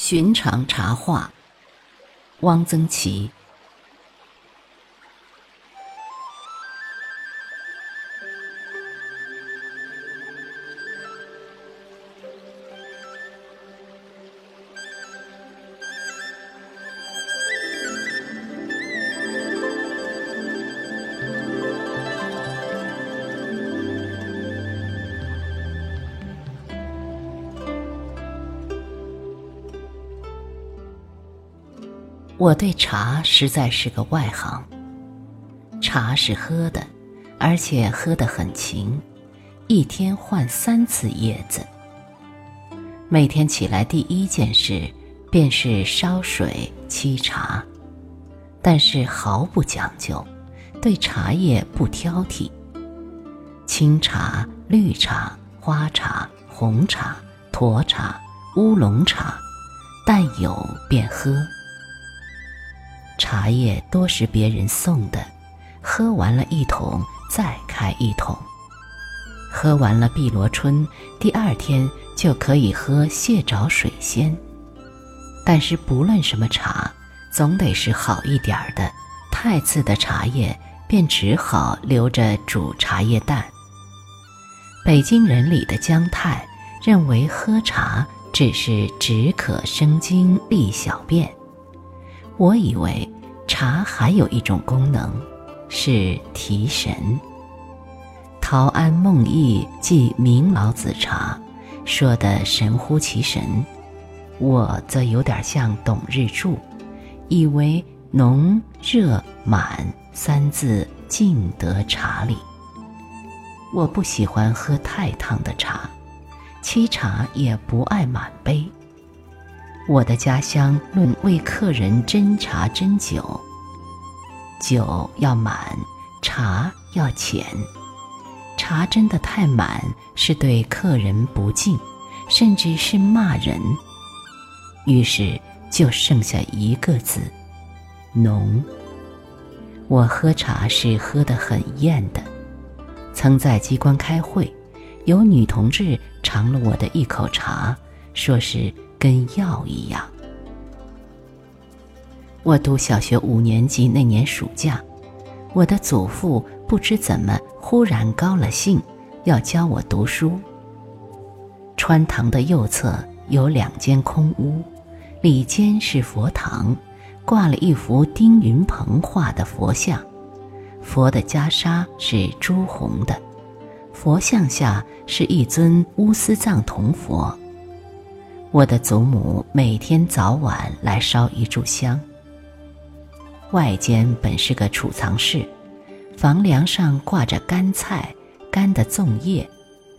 寻常茶话，汪曾祺。我对茶实在是个外行。茶是喝的，而且喝得很勤，一天换三次叶子。每天起来第一件事便是烧水沏茶，但是毫不讲究，对茶叶不挑剔。青茶、绿茶、花茶、红茶、沱茶、乌龙茶，但有便喝。茶叶多是别人送的，喝完了一桶再开一桶。喝完了碧螺春，第二天就可以喝蟹爪水仙。但是不论什么茶，总得是好一点儿的。太次的茶叶便只好留着煮茶叶蛋。北京人里的姜太认为喝茶只是止渴生津、利小便。我以为茶还有一种功能，是提神。陶庵梦忆记明老子茶，说的神乎其神，我则有点像董日柱，以为浓热满三字尽得茶里。我不喜欢喝太烫的茶，沏茶也不爱满杯。我的家乡论为客人斟茶斟酒，酒要满，茶要浅。茶斟得太满，是对客人不敬，甚至是骂人。于是就剩下一个字：浓。我喝茶是喝得很厌的。曾在机关开会，有女同志尝了我的一口茶，说是。跟药一样。我读小学五年级那年暑假，我的祖父不知怎么忽然高了兴，要教我读书。穿堂的右侧有两间空屋，里间是佛堂，挂了一幅丁云鹏画的佛像，佛的袈裟是朱红的，佛像下是一尊乌斯藏铜佛。我的祖母每天早晚来烧一炷香。外间本是个储藏室，房梁上挂着干菜、干的粽叶，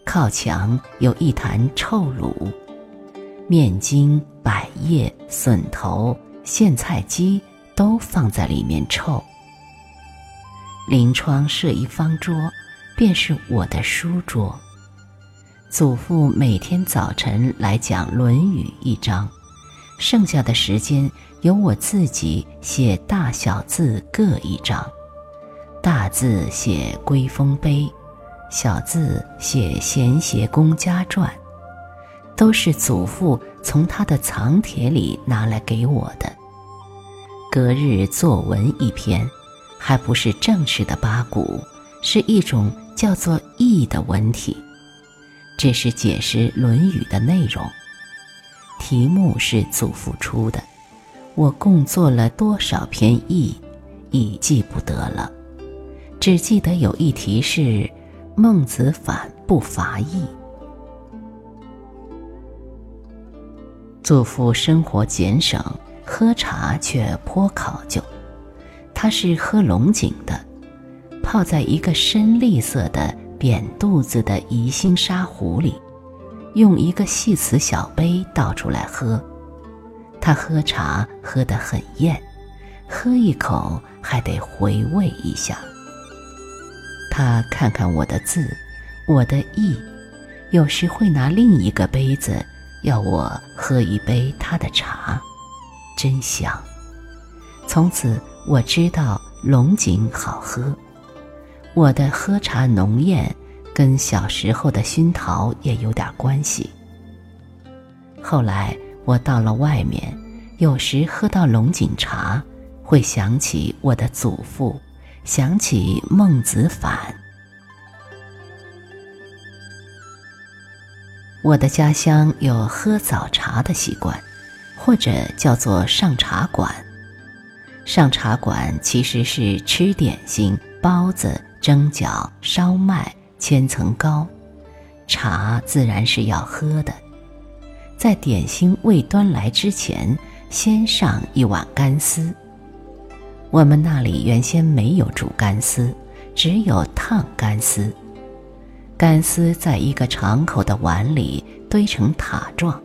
靠墙有一坛臭卤，面筋、百叶、笋头、苋菜鸡都放在里面臭。临窗设一方桌，便是我的书桌。祖父每天早晨来讲《论语》一章，剩下的时间由我自己写大小字各一章，大字写《归风碑》，小字写《贤邪公家传》，都是祖父从他的藏帖里拿来给我的。隔日作文一篇，还不是正式的八股，是一种叫做义的文体。这是解释《论语》的内容，题目是祖父出的。我共做了多少篇译，已记不得了，只记得有一题是“孟子反不伐义”。祖父生活俭省，喝茶却颇考究。他是喝龙井的，泡在一个深绿色的。扁肚子的宜兴沙壶里，用一个细瓷小杯倒出来喝。他喝茶喝得很厌，喝一口还得回味一下。他看看我的字，我的意，有时会拿另一个杯子要我喝一杯他的茶，真香。从此我知道龙井好喝。我的喝茶浓艳，跟小时候的熏陶也有点关系。后来我到了外面，有时喝到龙井茶，会想起我的祖父，想起孟子反。我的家乡有喝早茶的习惯，或者叫做上茶馆。上茶馆其实是吃点心、包子、蒸饺、烧麦、千层糕，茶自然是要喝的。在点心未端来之前，先上一碗干丝。我们那里原先没有煮干丝，只有烫干丝。干丝在一个敞口的碗里堆成塔状，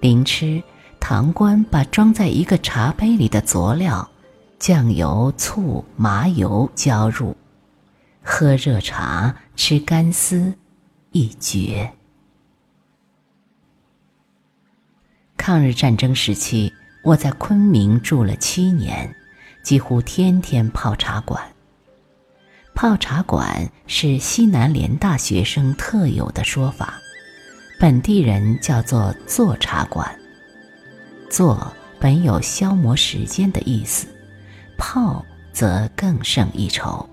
临吃，堂倌把装在一个茶杯里的佐料——酱油、醋、麻油浇入，喝热茶，吃干丝，一绝。抗日战争时期，我在昆明住了七年，几乎天天泡茶馆。泡茶馆是西南联大学生特有的说法，本地人叫做坐茶馆。坐本有消磨时间的意思，泡则更胜一筹。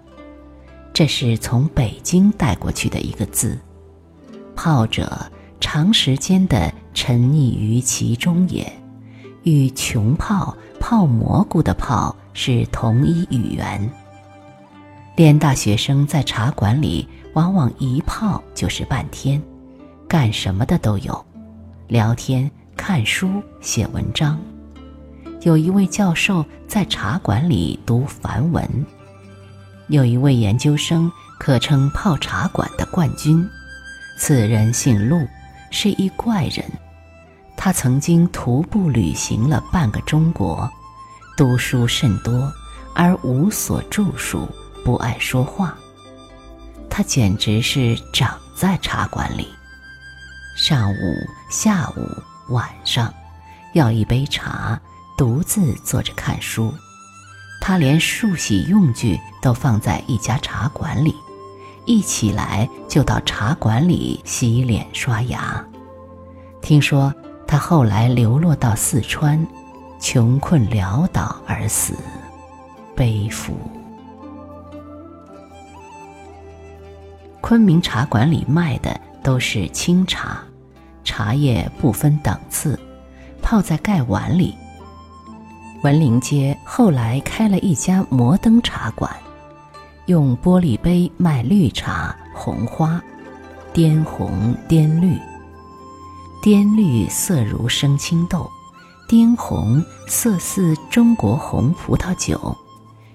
这是从北京带过去的一个字，泡者长时间的沉溺于其中也，与穷泡泡蘑菇的泡是同一语言。连大学生在茶馆里，往往一泡就是半天，干什么的都有，聊天、看书、写文章。有一位教授在茶馆里读梵文，有一位研究生可称泡茶馆的冠军。此人姓陆，是一怪人。他曾经徒步旅行了半个中国，读书甚多，而无所著述。不爱说话，他简直是长在茶馆里。上午、下午、晚上，要一杯茶，独自坐着看书。他连漱洗用具都放在一家茶馆里，一起来就到茶馆里洗脸刷牙。听说他后来流落到四川，穷困潦倒而死，悲服。昆明茶馆里卖的都是清茶，茶叶不分等次，泡在盖碗里。文林街后来开了一家摩登茶馆，用玻璃杯卖绿茶、红花，滇红、滇绿。滇绿色如生青豆，滇红色似中国红葡萄酒，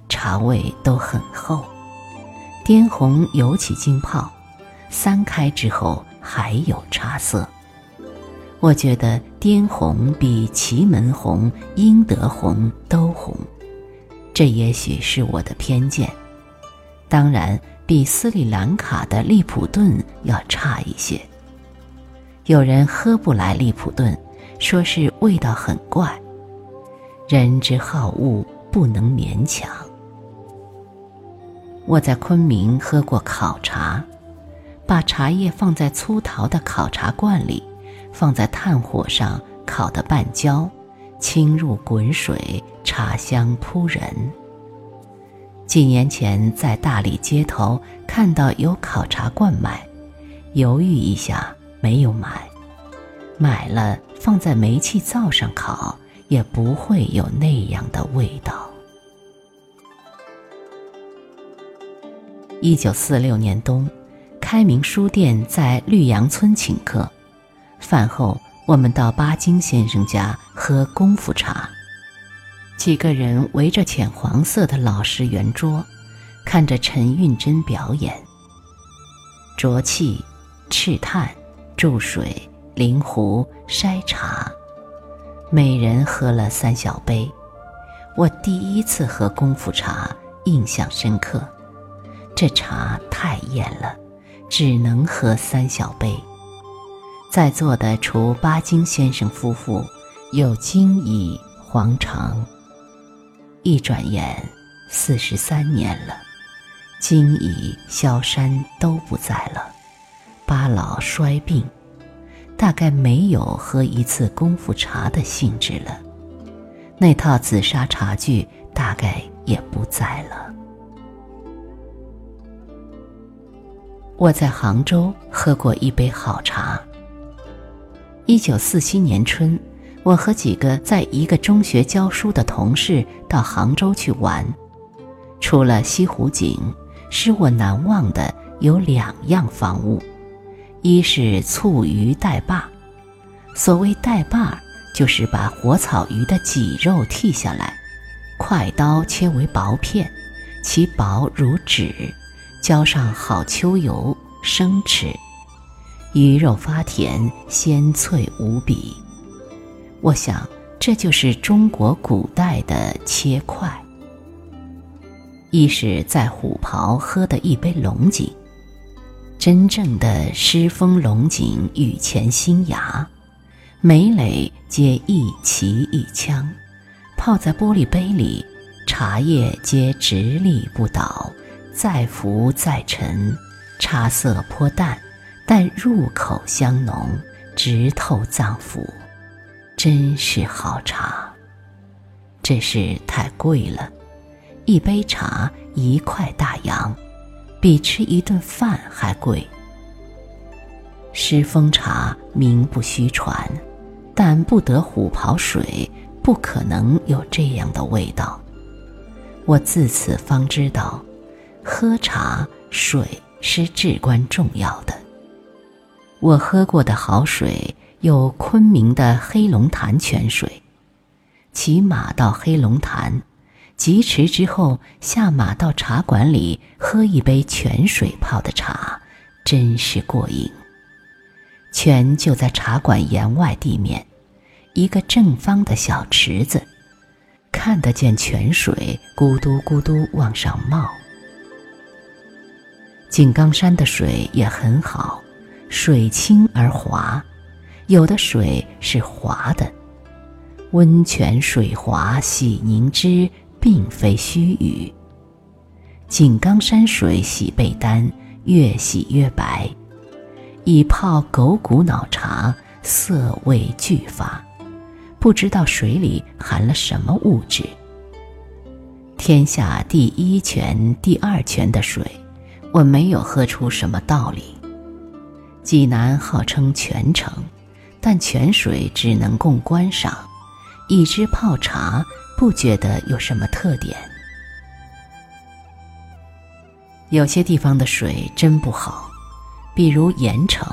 茶味都很厚。滇红尤其精泡，三开之后还有茶色。我觉得滇红比祁门红、英德红都红，这也许是我的偏见。当然，比斯里兰卡的利普顿要差一些。有人喝不来利普顿，说是味道很怪。人之好恶，不能勉强。我在昆明喝过烤茶，把茶叶放在粗陶的烤茶罐里，放在炭火上烤得半焦，倾入滚水，茶香扑人。几年前在大理街头看到有烤茶罐卖，犹豫一下没有买，买了放在煤气灶上烤，也不会有那样的味道。一九四六年冬，开明书店在绿杨村请客。饭后，我们到巴金先生家喝功夫茶。几个人围着浅黄色的老式圆桌，看着陈运珍表演。浊气、赤炭、注水、临壶、筛茶，每人喝了三小杯。我第一次喝功夫茶，印象深刻。这茶太艳了，只能喝三小杯。在座的除巴金先生夫妇，有金乙、黄长。一转眼，四十三年了，金乙、萧山都不在了，巴老衰病。大概没有喝一次功夫茶的兴致了。那套紫砂茶具大概也不在了。我在杭州喝过一杯好茶。一九四七年春，我和几个在一个中学教书的同事到杭州去玩。出了西湖景，使我难忘的有两样房物：一是醋鱼带把。所谓带把，就是把活草鱼的脊肉剔下来，快刀切为薄片，其薄如纸。浇上好秋油，生吃，鱼肉发甜，鲜脆无比。我想，这就是中国古代的切块。一是在虎袍喝的一杯龙井，真正的狮峰龙井雨前新芽，每垒皆一旗一枪，泡在玻璃杯里，茶叶皆直立不倒。再浮再沉，茶色颇淡，但入口香浓，直透脏腑，真是好茶。只是太贵了，一杯茶一块大洋，比吃一顿饭还贵。狮峰茶名不虚传，但不得虎跑水，不可能有这样的味道。我自此方知道。喝茶，水是至关重要的。我喝过的好水有昆明的黑龙潭泉水。骑马到黑龙潭，疾驰之后下马到茶馆里喝一杯泉水泡的茶，真是过瘾。泉就在茶馆檐外地面，一个正方的小池子，看得见泉水咕嘟咕嘟往上冒。井冈山的水也很好，水清而滑，有的水是滑的。温泉水滑洗凝脂，并非虚语。井冈山水洗被单，越洗越白。以泡狗骨脑茶，色味俱发，不知道水里含了什么物质。天下第一泉、第二泉的水。我没有喝出什么道理。济南号称泉城，但泉水只能供观赏，以之泡茶不觉得有什么特点。有些地方的水真不好，比如盐城。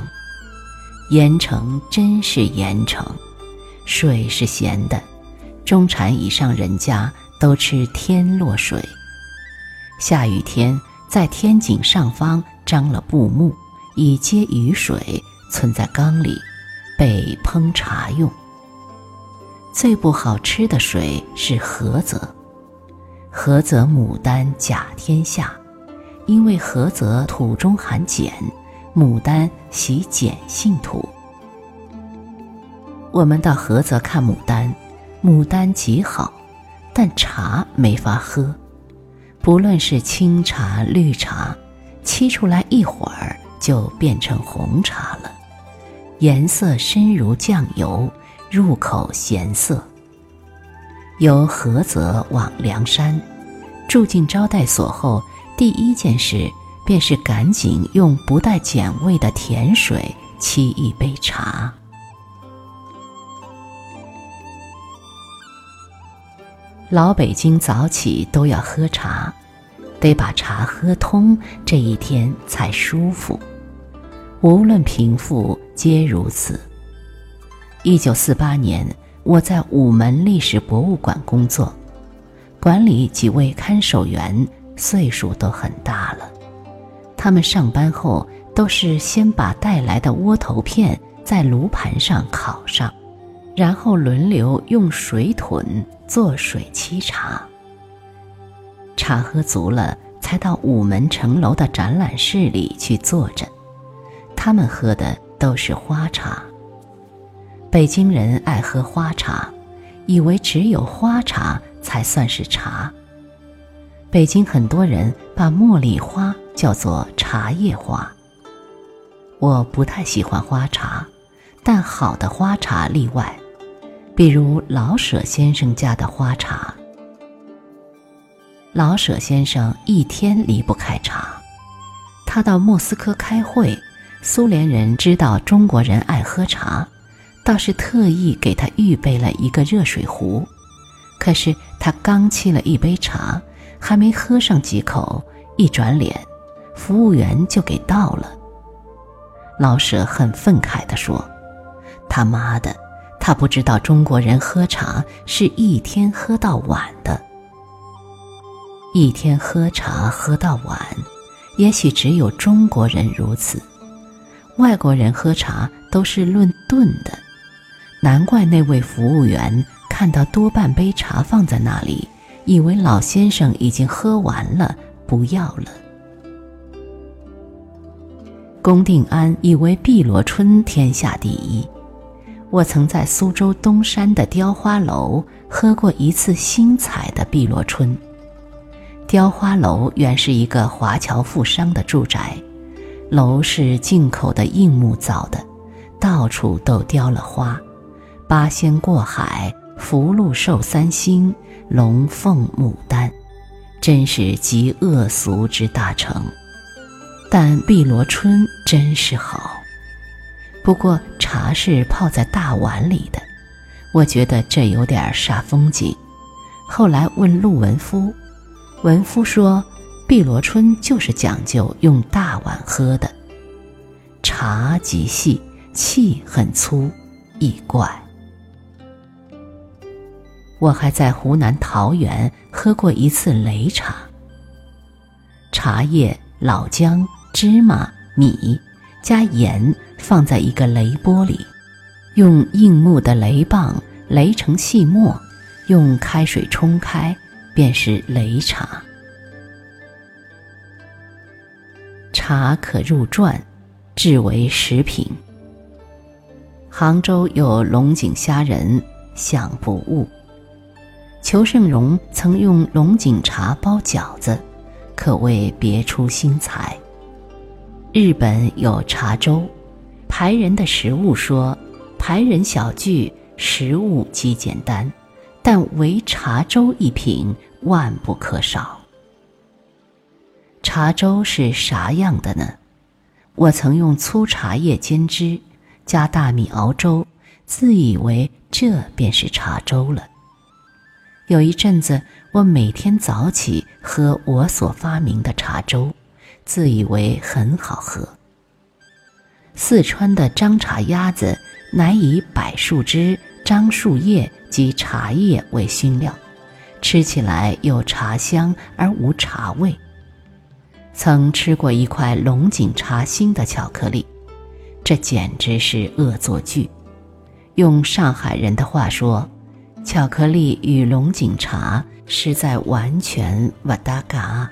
盐城真是盐城，水是咸的，中产以上人家都吃天落水。下雨天。在天井上方张了布幕，以接雨水，存在缸里，被烹茶用。最不好吃的水是菏泽，菏泽牡丹甲天下，因为菏泽土中含碱，牡丹喜碱性土。我们到菏泽看牡丹，牡丹极好，但茶没法喝。不论是清茶、绿茶，沏出来一会儿就变成红茶了，颜色深如酱油，入口咸涩。由菏泽往梁山，住进招待所后，第一件事便是赶紧用不带碱味的甜水沏一杯茶。老北京早起都要喝茶，得把茶喝通，这一天才舒服。无论贫富，皆如此。一九四八年，我在午门历史博物馆工作，馆里几位看守员岁数都很大了。他们上班后都是先把带来的窝头片在炉盘上烤上。然后轮流用水桶做水沏茶。茶喝足了，才到午门城楼的展览室里去坐着。他们喝的都是花茶。北京人爱喝花茶，以为只有花茶才算是茶。北京很多人把茉莉花叫做茶叶花。我不太喜欢花茶。但好的花茶例外，比如老舍先生家的花茶。老舍先生一天离不开茶，他到莫斯科开会，苏联人知道中国人爱喝茶，倒是特意给他预备了一个热水壶。可是他刚沏了一杯茶，还没喝上几口，一转脸，服务员就给倒了。老舍很愤慨地说：“他妈的，他不知道中国人喝茶是一天喝到晚的。一天喝茶喝到晚，也许只有中国人如此，外国人喝茶都是论顿的。难怪那位服务员。”看到多半杯茶放在那里，以为老先生已经喝完了，不要了。龚定安以为碧螺春天下第一。我曾在苏州东山的雕花楼喝过一次新采的碧螺春。雕花楼原是一个华侨富商的住宅，楼是进口的硬木造的，到处都雕了花，八仙过海。福禄寿三星，龙凤牡丹，真是极恶俗之大成。但碧螺春真是好。不过茶是泡在大碗里的，我觉得这有点煞风景。后来问陆文夫，文夫说，碧螺春就是讲究用大碗喝的。茶极细，气很粗，易怪。我还在湖南桃源喝过一次擂茶。茶叶、老姜、芝麻、米，加盐，放在一个擂钵里，用硬木的擂棒擂成细末，用开水冲开，便是擂茶。茶可入馔，制为食品。杭州有龙井虾仁，想不误。裘盛戎曾用龙井茶包饺子，可谓别出心裁。日本有茶粥，排人的食物说，排人小聚，食物极简单，但唯茶粥一品万不可少。茶粥是啥样的呢？我曾用粗茶叶煎汁，加大米熬粥，自以为这便是茶粥了。有一阵子，我每天早起喝我所发明的茶粥，自以为很好喝。四川的樟茶鸭子乃以柏树枝、樟树叶及茶叶为熏料，吃起来有茶香而无茶味。曾吃过一块龙井茶心的巧克力，这简直是恶作剧。用上海人的话说。巧克力与龙井茶实在完全不搭嘎。